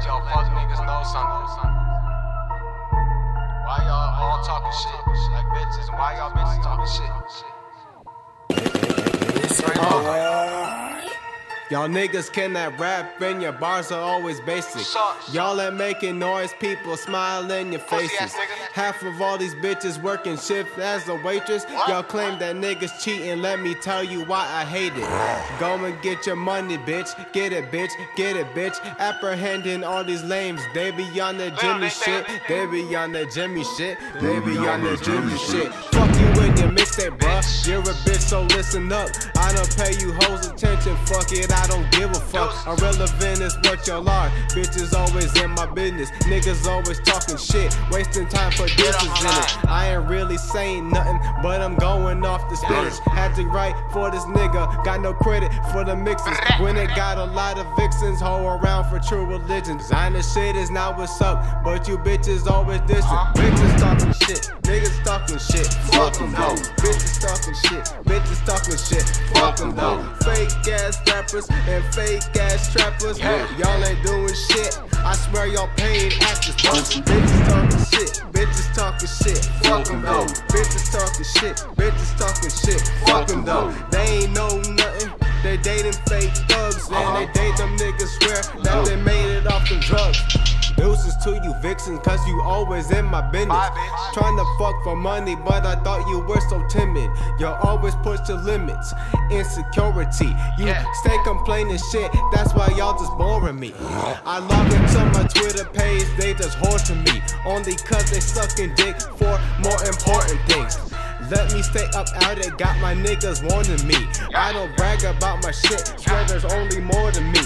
let y'all fuck niggas know something. Why y'all all talking shit like bitches? Why y'all bitches talking shit? Y'all niggas cannot rap and your bars are always basic. Sucks. Y'all ain't making noise, people smile in your faces. Half of all these bitches working shift as a waitress. Y'all claim that niggas cheating, let me tell you why I hate it. Go and get your money, bitch. Get it, bitch. Get it, bitch. Apprehending all these lames. They be on the Jimmy shit. they- They be on the Jimmy shit. They be on the Jimmy shit. Fuck you in your mixtape, bruh. You're a bitch, so listen up. I don't pay you hoes attention. Fuck it, I don't give a fuck. Irrelevant is what y'all are. Bitches always in my business. Niggas always talking shit. Wasting time for dishes in it. I ain't really saying nothing, but I'm going off the spinach. Had to write for this nigga. Got no credit for the mixes. When it got a lot of vixens, hoe around for true religion. Designer shit is not what's up, but you bitches always dissing. Bitches talking shit. Niggas talking shit. Fuck them though. Bitches talking shit. Bitches talking shit. Fuck them though. Fake ass rappers and fake ass trappers. Y'all ain't doing shit. I swear y'all paying actors. Bitches talking shit. Bitches talking shit. Fuck them though. Bitches talking shit. Bitches talking shit. Fuck them though. They ain't know nothing. They dating fake thugs and uh-huh. they date them niggas swear that they made it off the drugs. Deuces to you vixens, cause you always in my business. Bitch. Trying to fuck for money, but I thought you were so timid. You always push the limits. Insecurity. You Yeah. stay complaining shit, that's why y'all just boring me. I log into my Twitter page, they just horting me. Only cause they sucking dick for more important things. Let me stay up out it, got my niggas warning me. I don't brag about my shit, swear there's only more than me.